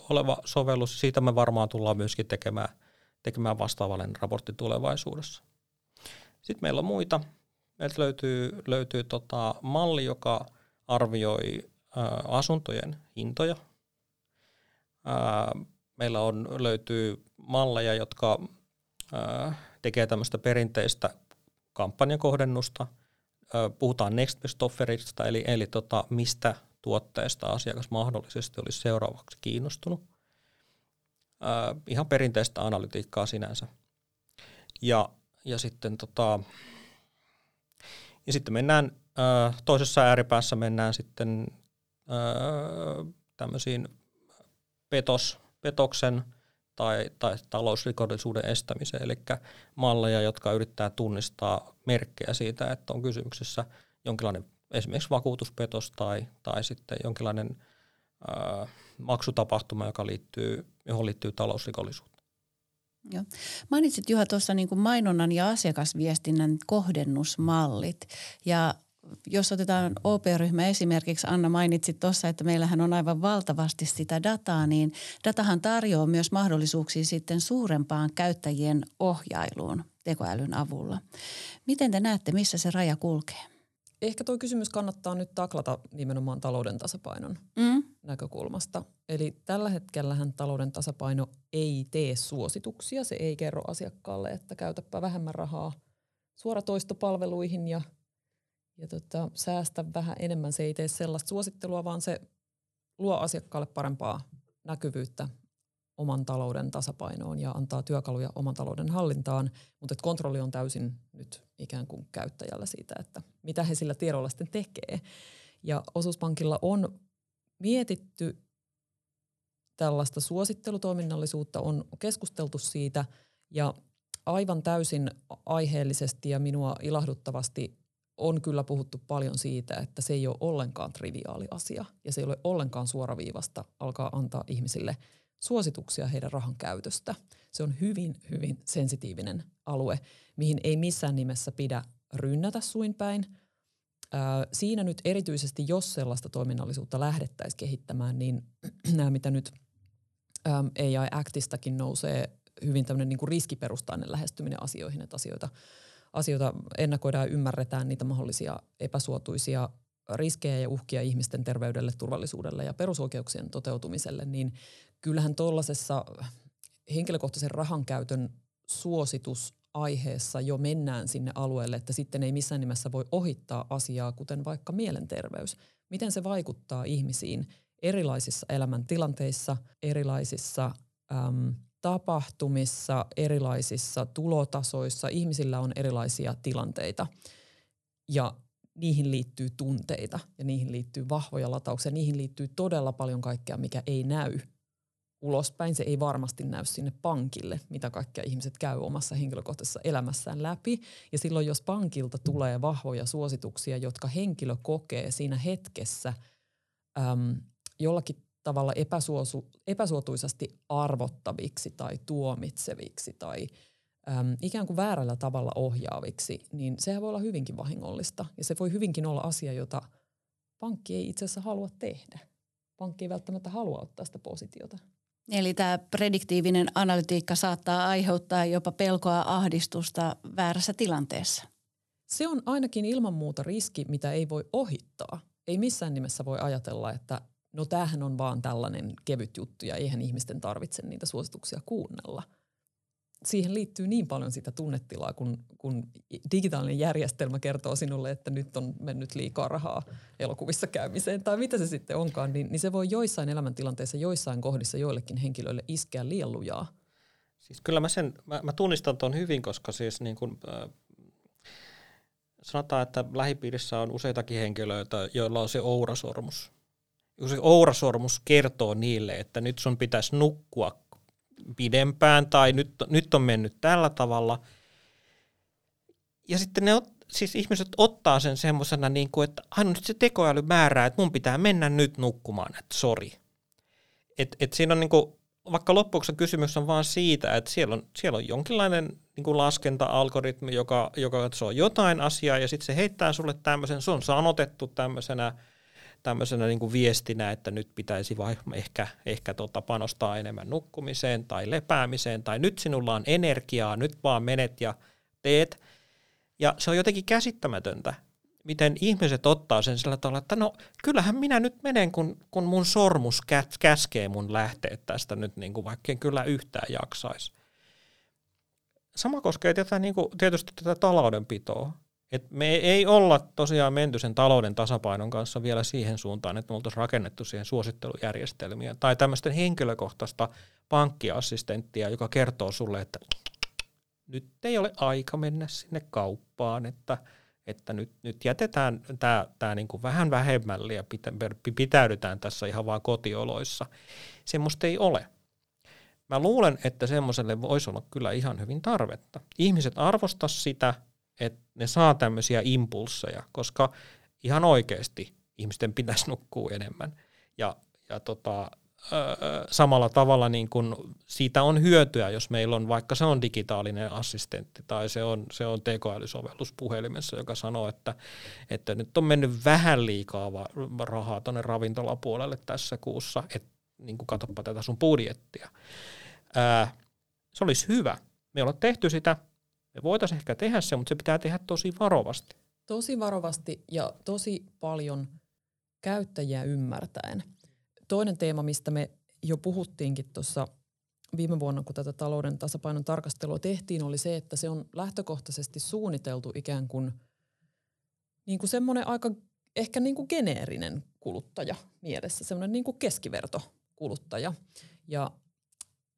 oleva sovellus. Siitä me varmaan tullaan myöskin tekemään, tekemään vastaavallinen raportti tulevaisuudessa. Sitten meillä on muita. Meiltä löytyy, löytyy tota malli, joka arvioi asuntojen hintoja. Meillä on, löytyy malleja, jotka ää, tekee tämmöistä perinteistä kampanjakohdennusta. Puhutaan next best offerista, eli, eli tota, mistä tuotteesta asiakas mahdollisesti olisi seuraavaksi kiinnostunut. Ihan perinteistä analytiikkaa sinänsä. Ja, ja sitten tota, ja sitten mennään, ää, toisessa ääripäässä mennään sitten tämmöisiin petos, petoksen tai, tai talousrikollisuuden estämiseen, eli malleja, jotka yrittää tunnistaa merkkejä siitä, että on kysymyksessä jonkinlainen esimerkiksi vakuutuspetos tai, tai sitten jonkinlainen ää, maksutapahtuma, joka liittyy, johon liittyy talousrikollisuutta. Joo. Mainitsit Juha tuossa niin mainonnan ja asiakasviestinnän kohdennusmallit ja jos otetaan OP-ryhmä esimerkiksi, Anna mainitsit tuossa, että meillähän on aivan valtavasti sitä dataa, niin datahan tarjoaa myös mahdollisuuksia sitten suurempaan käyttäjien ohjailuun tekoälyn avulla. Miten te näette, missä se raja kulkee? Ehkä tuo kysymys kannattaa nyt taklata nimenomaan talouden tasapainon mm. näkökulmasta. Eli tällä hetkellähän talouden tasapaino ei tee suosituksia. Se ei kerro asiakkaalle, että käytäpä vähemmän rahaa suoratoistopalveluihin ja – ja tota, säästä vähän enemmän. Se ei tee sellaista suosittelua, vaan se luo asiakkaalle parempaa näkyvyyttä oman talouden tasapainoon ja antaa työkaluja oman talouden hallintaan, mutta kontrolli on täysin nyt ikään kuin käyttäjällä siitä, että mitä he sillä tiedolla sitten tekee. Ja osuuspankilla on mietitty tällaista suosittelutoiminnallisuutta, on keskusteltu siitä ja aivan täysin aiheellisesti ja minua ilahduttavasti on kyllä puhuttu paljon siitä, että se ei ole ollenkaan triviaali asia ja se ei ole ollenkaan suoraviivasta alkaa antaa ihmisille suosituksia heidän rahan käytöstä. Se on hyvin, hyvin sensitiivinen alue, mihin ei missään nimessä pidä rynnätä suinpäin. siinä nyt erityisesti, jos sellaista toiminnallisuutta lähdettäisiin kehittämään, niin <clears throat> nämä mitä nyt AI Actistakin nousee hyvin tämmöinen niin kuin riskiperustainen lähestyminen asioihin, että asioita – asioita ennakoidaan ja ymmärretään niitä mahdollisia epäsuotuisia riskejä ja uhkia ihmisten terveydelle, turvallisuudelle ja perusoikeuksien toteutumiselle, niin kyllähän tuollaisessa henkilökohtaisen rahan käytön suositusaiheessa jo mennään sinne alueelle, että sitten ei missään nimessä voi ohittaa asiaa, kuten vaikka mielenterveys. Miten se vaikuttaa ihmisiin erilaisissa elämäntilanteissa, erilaisissa äm, tapahtumissa, erilaisissa tulotasoissa, ihmisillä on erilaisia tilanteita ja niihin liittyy tunteita ja niihin liittyy vahvoja latauksia, niihin liittyy todella paljon kaikkea, mikä ei näy ulospäin. Se ei varmasti näy sinne pankille, mitä kaikkea ihmiset käy omassa henkilökohtaisessa elämässään läpi. Ja silloin, jos pankilta tulee vahvoja suosituksia, jotka henkilö kokee siinä hetkessä äm, jollakin tavalla epäsuosu, epäsuotuisasti arvottaviksi tai tuomitseviksi tai äm, ikään kuin väärällä tavalla ohjaaviksi, niin sehän voi olla hyvinkin vahingollista. Ja se voi hyvinkin olla asia, jota pankki ei itse asiassa halua tehdä. Pankki ei välttämättä halua ottaa sitä positiota. Eli tämä prediktiivinen analytiikka saattaa aiheuttaa jopa pelkoa ahdistusta väärässä tilanteessa. Se on ainakin ilman muuta riski, mitä ei voi ohittaa. Ei missään nimessä voi ajatella, että no tämähän on vaan tällainen kevyt juttu ja eihän ihmisten tarvitse niitä suosituksia kuunnella. Siihen liittyy niin paljon sitä tunnetilaa, kun, kun digitaalinen järjestelmä kertoo sinulle, että nyt on mennyt liikaa rahaa elokuvissa käymiseen tai mitä se sitten onkaan, niin, niin se voi joissain elämäntilanteissa, joissain kohdissa joillekin henkilöille iskeä liian lujaa. Siis kyllä mä, sen, mä, mä tunnistan tuon hyvin, koska siis niin kun, äh, sanotaan, että lähipiirissä on useitakin henkilöitä, joilla on se ourasormus – se ourasormus kertoo niille, että nyt sun pitäisi nukkua pidempään tai nyt, nyt on mennyt tällä tavalla. Ja sitten ne, siis ihmiset ottaa sen semmoisena, niin kuin, että aina nyt se tekoäly määrää, että mun pitää mennä nyt nukkumaan, että sori. Et, et siinä on niin kuin, vaikka loppuksi kysymys on vaan siitä, että siellä on, siellä on jonkinlainen niin kuin laskenta-algoritmi, joka, joka katsoo jotain asiaa ja sitten se heittää sulle tämmöisen, se on sanotettu tämmöisenä – tämmöisenä niin kuin viestinä, että nyt pitäisi vai ehkä, ehkä tota panostaa enemmän nukkumiseen tai lepäämiseen, tai nyt sinulla on energiaa, nyt vaan menet ja teet. Ja se on jotenkin käsittämätöntä, miten ihmiset ottaa sen sillä tavalla, että no kyllähän minä nyt menen, kun, kun mun sormus käskee mun lähteä tästä nyt, niin kuin, vaikka en kyllä yhtään jaksaisi. Sama koskee tätä, niin kuin, tietysti tätä taloudenpitoa. Et me ei olla tosiaan menty sen talouden tasapainon kanssa vielä siihen suuntaan, että me oltaisiin rakennettu siihen suosittelujärjestelmiä tai tämmöisten henkilökohtaista pankkiassistenttia, joka kertoo sulle, että nyt ei ole aika mennä sinne kauppaan, että, että nyt, nyt jätetään tämä, tämä niin kuin vähän vähemmälle ja pitä, pitäydytään tässä ihan vaan kotioloissa. Semmoista ei ole. Mä luulen, että semmoiselle voisi olla kyllä ihan hyvin tarvetta. Ihmiset arvostaa sitä, että ne saa tämmöisiä impulseja, koska ihan oikeasti ihmisten pitäisi nukkua enemmän. Ja, ja tota, samalla tavalla niin kun siitä on hyötyä, jos meillä on vaikka se on digitaalinen assistentti tai se on, se on tekoälysovellus puhelimessa, joka sanoo, että, että nyt on mennyt vähän liikaa rahaa tuonne ravintolapuolelle tässä kuussa, että niin katsoppa tätä sun budjettia. Ää, se olisi hyvä. Me ollaan tehty sitä, me voitaisiin ehkä tehdä se, mutta se pitää tehdä tosi varovasti. Tosi varovasti ja tosi paljon käyttäjiä ymmärtäen. Toinen teema, mistä me jo puhuttiinkin tuossa viime vuonna, kun tätä talouden tasapainon tarkastelua tehtiin, oli se, että se on lähtökohtaisesti suunniteltu ikään kuin, niin kuin semmoinen aika ehkä niin kuin geneerinen kuluttaja mielessä, semmoinen niin kuin keskiverto kuluttaja. Ja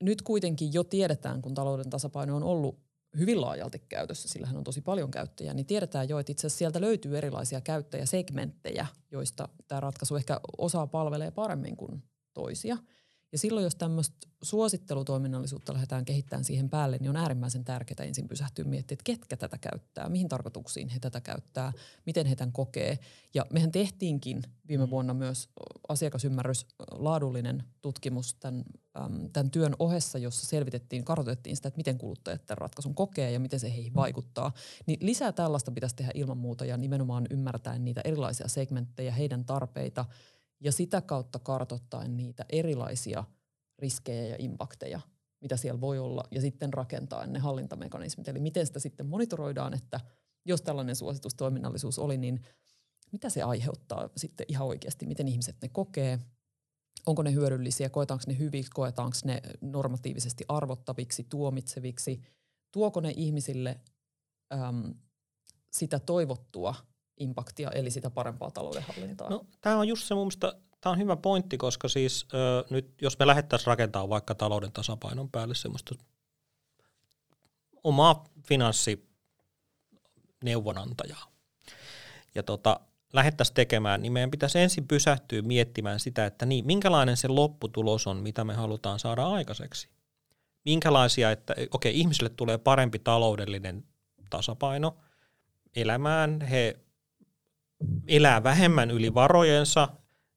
nyt kuitenkin jo tiedetään, kun talouden tasapaino on ollut hyvin laajalti käytössä, sillä hän on tosi paljon käyttäjiä, niin tiedetään jo, että itse asiassa sieltä löytyy erilaisia käyttäjäsegmenttejä, joista tämä ratkaisu ehkä osaa palvelee paremmin kuin toisia – ja silloin, jos tämmöistä suosittelutoiminnallisuutta lähdetään kehittämään siihen päälle, niin on äärimmäisen tärkeää ensin pysähtyä miettimään, että ketkä tätä käyttää, mihin tarkoituksiin he tätä käyttää, miten he tämän kokee. Ja mehän tehtiinkin viime mm. vuonna myös asiakasymmärrys laadullinen tutkimus tämän, äm, tämän työn ohessa, jossa selvitettiin, kartoitettiin sitä, että miten kuluttajat tämän ratkaisun kokee ja miten se heihin vaikuttaa. Niin lisää tällaista pitäisi tehdä ilman muuta ja nimenomaan ymmärtäen niitä erilaisia segmenttejä, heidän tarpeita – ja sitä kautta kartottaen niitä erilaisia riskejä ja impakteja, mitä siellä voi olla, ja sitten rakentaa ne hallintamekanismit. Eli miten sitä sitten monitoroidaan, että jos tällainen suositustoiminnallisuus oli, niin mitä se aiheuttaa sitten ihan oikeasti, miten ihmiset ne kokee, onko ne hyödyllisiä, koetaanko ne hyviksi, koetaanko ne normatiivisesti arvottaviksi, tuomitseviksi, tuoko ne ihmisille äm, sitä toivottua – impaktia, eli sitä parempaa taloudenhallintaa? No, tämä on just se mun mielestä, tämä on hyvä pointti, koska siis ö, nyt jos me lähdettäisiin rakentamaan vaikka talouden tasapainon päälle semmoista omaa finanssineuvonantajaa, ja tota, lähdettäisiin tekemään, niin meidän pitäisi ensin pysähtyä miettimään sitä, että niin, minkälainen se lopputulos on, mitä me halutaan saada aikaiseksi. Minkälaisia, että okei, ihmisille tulee parempi taloudellinen tasapaino elämään, he elää vähemmän yli varojensa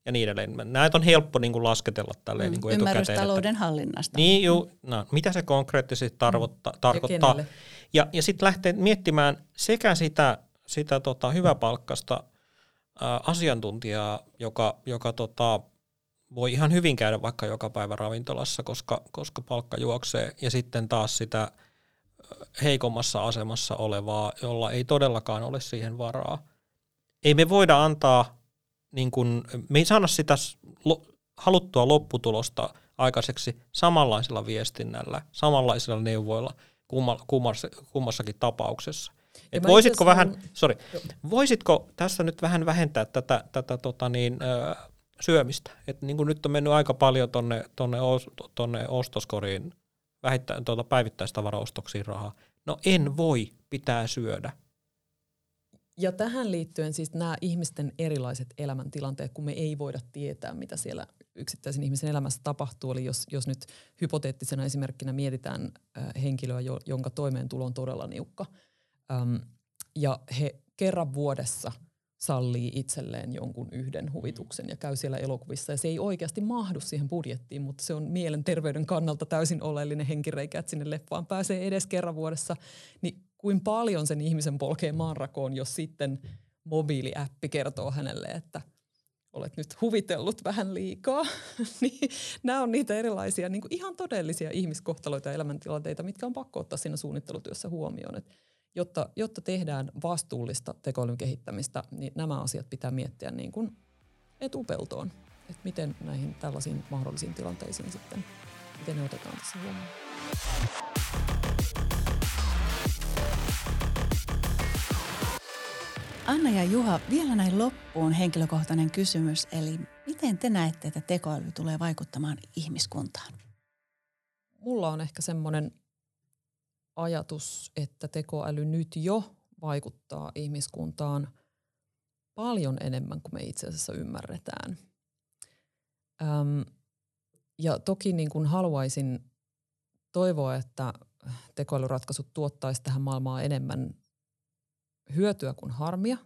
ja niin edelleen. Näitä on helppo niin kuin lasketella tälleen mm, niin kuin Ymmärrys talouden hallinnasta. Niin, juu, no, mitä se konkreettisesti tarvotta, mm. tarkoittaa. Ja, ja, ja sitten lähtee miettimään sekä sitä, sitä tota, hyväpalkkasta ää, asiantuntijaa, joka, joka tota, voi ihan hyvin käydä vaikka joka päivä ravintolassa, koska, koska palkka juoksee, ja sitten taas sitä heikommassa asemassa olevaa, jolla ei todellakaan ole siihen varaa – ei me voida antaa, niin kun, me ei saada sitä haluttua lopputulosta aikaiseksi samanlaisella viestinnällä, samanlaisilla neuvoilla kummassa, kummassakin tapauksessa. Et voisitko vähän, on... sorry, voisitko tässä nyt vähän vähentää tätä, tätä tota niin, ö, syömistä? Et niin kuin nyt on mennyt aika paljon tonne, tonne, tonne ostoskoriin, vähittä, tuota päivittäistavaraostoksiin rahaa. No en voi, pitää syödä. Ja tähän liittyen siis nämä ihmisten erilaiset elämäntilanteet, kun me ei voida tietää, mitä siellä yksittäisen ihmisen elämässä tapahtuu. Eli jos, jos nyt hypoteettisena esimerkkinä mietitään äh, henkilöä, jo, jonka toimeentulo on todella niukka, ja he kerran vuodessa sallii itselleen jonkun yhden huvituksen ja käy siellä elokuvissa. Ja se ei oikeasti mahdu siihen budjettiin, mutta se on mielenterveyden kannalta täysin oleellinen henkireikä, että sinne leffaan pääsee edes kerran vuodessa. Niin kuin paljon sen ihmisen polkee maanrakoon, jos sitten mobiiliäppi kertoo hänelle, että olet nyt huvitellut vähän liikaa. <laughs> niin nämä on niitä erilaisia niin kuin ihan todellisia ihmiskohtaloita ja elämäntilanteita, mitkä on pakko ottaa siinä suunnittelutyössä huomioon. Et jotta, jotta tehdään vastuullista tekoälyn kehittämistä, niin nämä asiat pitää miettiä niin kuin etupeltoon. Että miten näihin tällaisiin mahdollisiin tilanteisiin sitten, miten ne otetaan tässä huomioon. Anna ja Juha, vielä näin loppuun henkilökohtainen kysymys. Eli miten te näette, että tekoäly tulee vaikuttamaan ihmiskuntaan? Mulla on ehkä semmoinen ajatus, että tekoäly nyt jo vaikuttaa ihmiskuntaan paljon enemmän kuin me itse asiassa ymmärretään. Öm, ja toki niin kuin haluaisin toivoa, että tekoälyratkaisut tuottaisi tähän maailmaan enemmän hyötyä kuin harmia.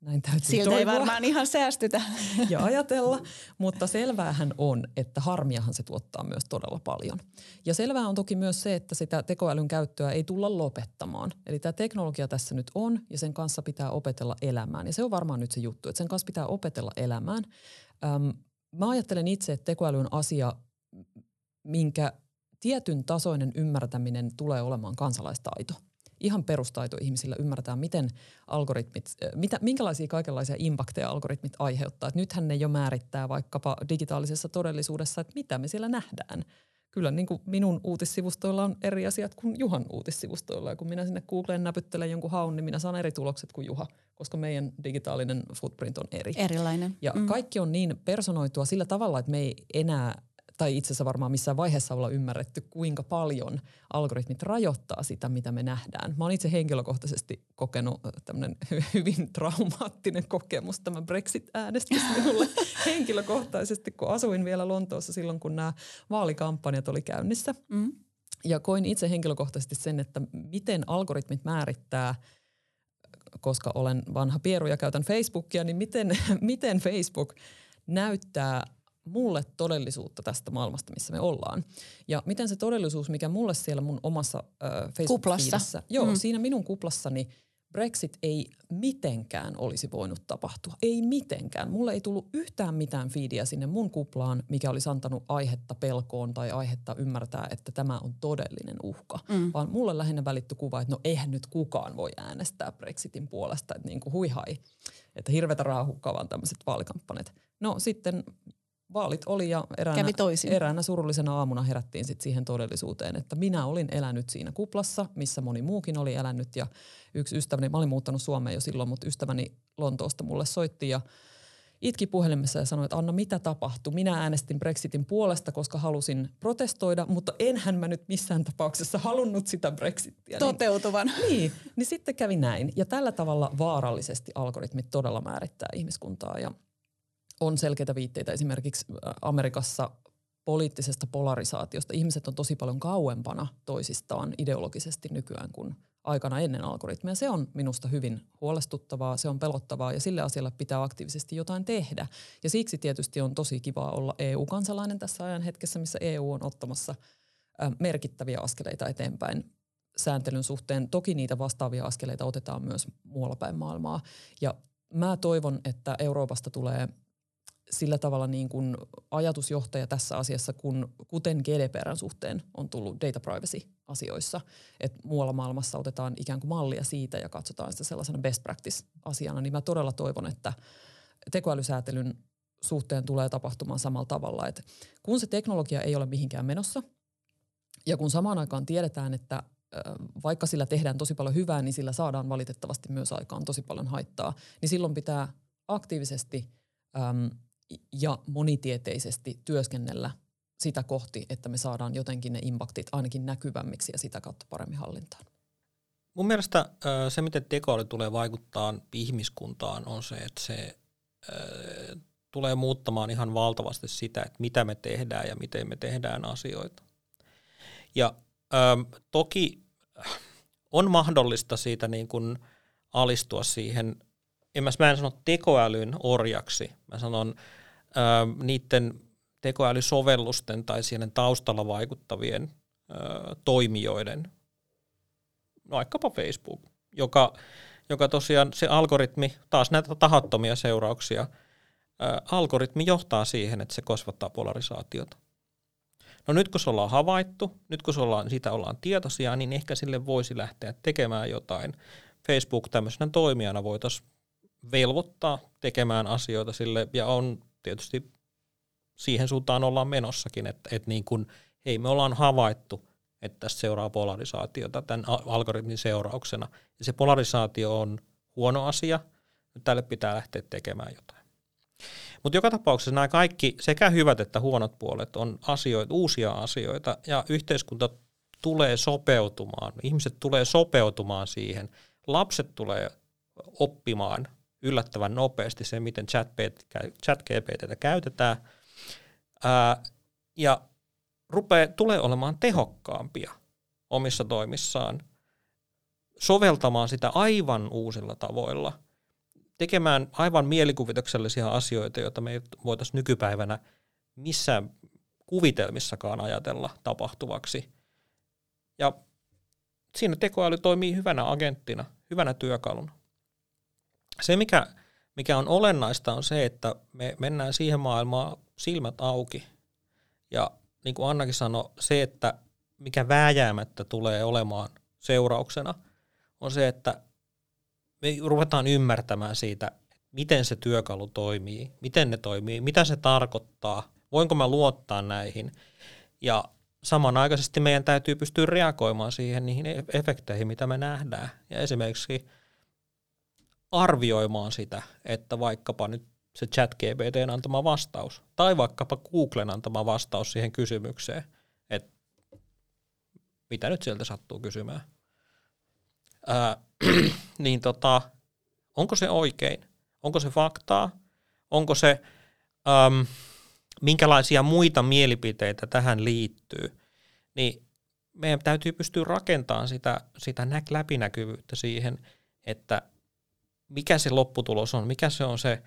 Näin täytyy Siltä toivoa. ei varmaan ihan säästytä. ja ajatella, mutta selväähän on, että harmiahan se tuottaa myös todella paljon. Ja selvää on toki myös se, että sitä tekoälyn käyttöä ei tulla lopettamaan. Eli tämä teknologia tässä nyt on ja sen kanssa pitää opetella elämään. Ja se on varmaan nyt se juttu, että sen kanssa pitää opetella elämään. Öm, mä ajattelen itse, että tekoäly on asia, minkä tietyn tasoinen ymmärtäminen tulee olemaan kansalaistaito – ihan perustaito ihmisillä ymmärtää, miten algoritmit, mitä, minkälaisia kaikenlaisia impakteja algoritmit aiheuttaa. Et nythän ne jo määrittää vaikkapa digitaalisessa todellisuudessa, että mitä me siellä nähdään. Kyllä niin kuin minun uutissivustoilla on eri asiat kuin Juhan uutissivustoilla. Ja kun minä sinne Googleen näpyttelen jonkun haun, niin minä saan eri tulokset kuin Juha, koska meidän digitaalinen footprint on eri. Erilainen. Ja mm. kaikki on niin personoitua sillä tavalla, että me ei enää tai itse asiassa varmaan missään vaiheessa olla ymmärretty, kuinka paljon algoritmit rajoittaa sitä, mitä me nähdään. Mä oon itse henkilökohtaisesti kokenut tämmöinen <laughs> hyvin traumaattinen kokemus, tämä Brexit-äänestys <laughs> minulle henkilökohtaisesti, kun asuin vielä Lontoossa silloin, kun nämä vaalikampanjat oli käynnissä. Mm. Ja koin itse henkilökohtaisesti sen, että miten algoritmit määrittää koska olen vanha pieru ja käytän Facebookia, niin miten, <laughs> miten Facebook näyttää mulle todellisuutta tästä maailmasta, missä me ollaan. Ja miten se todellisuus, mikä mulle siellä mun omassa äh, Facebook-fiidissä, joo, mm. siinä minun kuplassani Brexit ei mitenkään olisi voinut tapahtua. Ei mitenkään. Mulle ei tullut yhtään mitään fiidiä sinne mun kuplaan, mikä olisi antanut aihetta pelkoon tai aihetta ymmärtää, että tämä on todellinen uhka. Mm. Vaan mulle lähinnä välitty kuva, että no eihän nyt kukaan voi äänestää Brexitin puolesta, että niin kuin huihai. Että hirvetä raahukkaa vaan tämmöiset vaalikampanjat. No sitten vaalit oli ja eräänä, eräänä surullisena aamuna herättiin sit siihen todellisuuteen, että minä olin elänyt siinä kuplassa, missä moni muukin oli elänyt ja yksi ystäväni, mä olin muuttanut Suomeen jo silloin, mutta ystäväni Lontoosta mulle soitti ja itki puhelimessa ja sanoi, että Anna, mitä tapahtui? Minä äänestin Brexitin puolesta, koska halusin protestoida, mutta enhän mä nyt missään tapauksessa halunnut sitä Brexittiä. Toteutuvan. Niin, <laughs> niin, niin sitten kävi näin. Ja tällä tavalla vaarallisesti algoritmit todella määrittää ihmiskuntaa ja – on selkeitä viitteitä esimerkiksi Amerikassa poliittisesta polarisaatiosta. Ihmiset on tosi paljon kauempana toisistaan ideologisesti nykyään kuin aikana ennen algoritmeja. Se on minusta hyvin huolestuttavaa, se on pelottavaa ja sille asialle pitää aktiivisesti jotain tehdä. Ja siksi tietysti on tosi kiva olla EU-kansalainen tässä ajan hetkessä, missä EU on ottamassa merkittäviä askeleita eteenpäin sääntelyn suhteen. Toki niitä vastaavia askeleita otetaan myös muualla päin maailmaa. Ja mä toivon, että Euroopasta tulee sillä tavalla niin kuin ajatusjohtaja tässä asiassa, kun, kuten GDPRn suhteen on tullut data privacy-asioissa, että muualla maailmassa otetaan ikään kuin mallia siitä ja katsotaan sitä sellaisena best practice-asiana, niin mä todella toivon, että tekoälysäätelyn suhteen tulee tapahtumaan samalla tavalla, että kun se teknologia ei ole mihinkään menossa ja kun samaan aikaan tiedetään, että vaikka sillä tehdään tosi paljon hyvää, niin sillä saadaan valitettavasti myös aikaan tosi paljon haittaa, niin silloin pitää aktiivisesti ja monitieteisesti työskennellä sitä kohti, että me saadaan jotenkin ne impaktit ainakin näkyvämmiksi ja sitä kautta paremmin hallintaan. Mun mielestä se, miten tekoäly tulee vaikuttaa ihmiskuntaan, on se, että se tulee muuttamaan ihan valtavasti sitä, että mitä me tehdään ja miten me tehdään asioita. Ja toki on mahdollista siitä niin kuin alistua siihen, en mä, mä en sano tekoälyn orjaksi, mä sanon niiden tekoälysovellusten tai siihen taustalla vaikuttavien toimijoiden, no vaikkapa Facebook, joka, joka tosiaan se algoritmi, taas näitä tahattomia seurauksia, algoritmi johtaa siihen, että se kasvattaa polarisaatiota. No nyt kun se ollaan havaittu, nyt kun se ollaan, siitä ollaan tietoisia, niin ehkä sille voisi lähteä tekemään jotain. Facebook tämmöisenä toimijana voitaisiin velvoittaa tekemään asioita sille, ja on tietysti siihen suuntaan ollaan menossakin, että, että niin kuin, hei me ollaan havaittu, että tästä seuraa polarisaatiota tämän algoritmin seurauksena. Ja se polarisaatio on huono asia, tälle pitää lähteä tekemään jotain. Mutta joka tapauksessa nämä kaikki, sekä hyvät että huonot puolet, on asioita, uusia asioita, ja yhteiskunta tulee sopeutumaan, ihmiset tulee sopeutumaan siihen, lapset tulee oppimaan yllättävän nopeasti se, miten chat-GPTtä käytetään, ää, ja rupeaa, tulee olemaan tehokkaampia omissa toimissaan, soveltamaan sitä aivan uusilla tavoilla, tekemään aivan mielikuvituksellisia asioita, joita me ei voitaisiin nykypäivänä missään kuvitelmissakaan ajatella tapahtuvaksi. Ja siinä tekoäly toimii hyvänä agenttina, hyvänä työkaluna. Se, mikä, mikä on olennaista, on se, että me mennään siihen maailmaan silmät auki. Ja niin kuin Annakin sanoi, se, että mikä vääjäämättä tulee olemaan seurauksena, on se, että me ruvetaan ymmärtämään siitä, miten se työkalu toimii, miten ne toimii, mitä se tarkoittaa, voinko mä luottaa näihin. Ja samanaikaisesti meidän täytyy pystyä reagoimaan siihen niihin e- efekteihin, mitä me nähdään. Ja esimerkiksi arvioimaan sitä, että vaikkapa nyt se chat GPTn antama vastaus, tai vaikkapa Googlen antama vastaus siihen kysymykseen, että mitä nyt sieltä sattuu kysymään. Ää, <clears throat> niin tota, onko se oikein? Onko se faktaa? Onko se, äm, minkälaisia muita mielipiteitä tähän liittyy? Niin meidän täytyy pystyä rakentamaan sitä, sitä läpinäkyvyyttä siihen, että mikä se lopputulos on, mikä se on se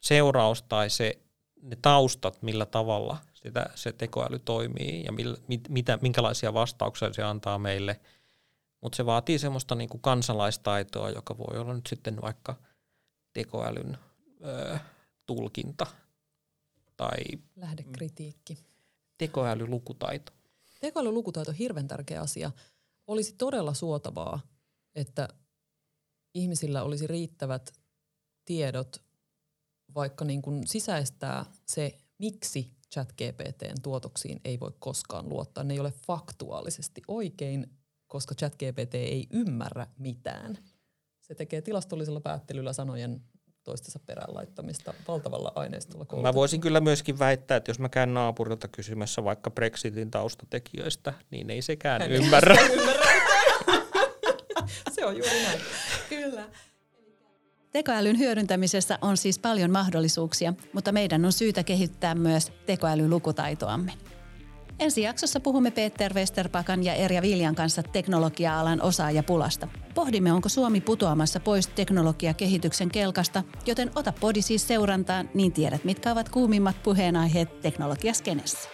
seuraus tai se, ne taustat, millä tavalla sitä, se tekoäly toimii ja millä, mit, mitä, minkälaisia vastauksia se antaa meille. Mutta se vaatii semmoista niinku kansalaistaitoa, joka voi olla nyt sitten vaikka tekoälyn ö, tulkinta tai lähdekritiikki. Tekoälylukutaito. Tekoälylukutaito on hirveän tärkeä asia. Olisi todella suotavaa, että ihmisillä olisi riittävät tiedot vaikka niin kuin sisäistää se, miksi ChatGPTn tuotoksiin ei voi koskaan luottaa. Ne ei ole faktuaalisesti oikein, koska ChatGPT ei ymmärrä mitään. Se tekee tilastollisella päättelyllä sanojen toistensa perään laittamista valtavalla aineistolla. Koulutuksella. Mä voisin kyllä myöskin väittää, että jos mä käyn naapurilta kysymässä vaikka Brexitin taustatekijöistä, niin ei sekään Hän ymmärrä. ymmärrä. <laughs> Se on juuri näin. Kyllä. Tekoälyn hyödyntämisessä on siis paljon mahdollisuuksia, mutta meidän on syytä kehittää myös tekoälylukutaitoamme. Ensi jaksossa puhumme Peter Westerpakan ja Erja Viljan kanssa teknologia-alan osaajapulasta. Pohdimme, onko Suomi putoamassa pois teknologiakehityksen kelkasta, joten ota podi siis seurantaan, niin tiedät, mitkä ovat kuumimmat puheenaiheet teknologiaskenessä.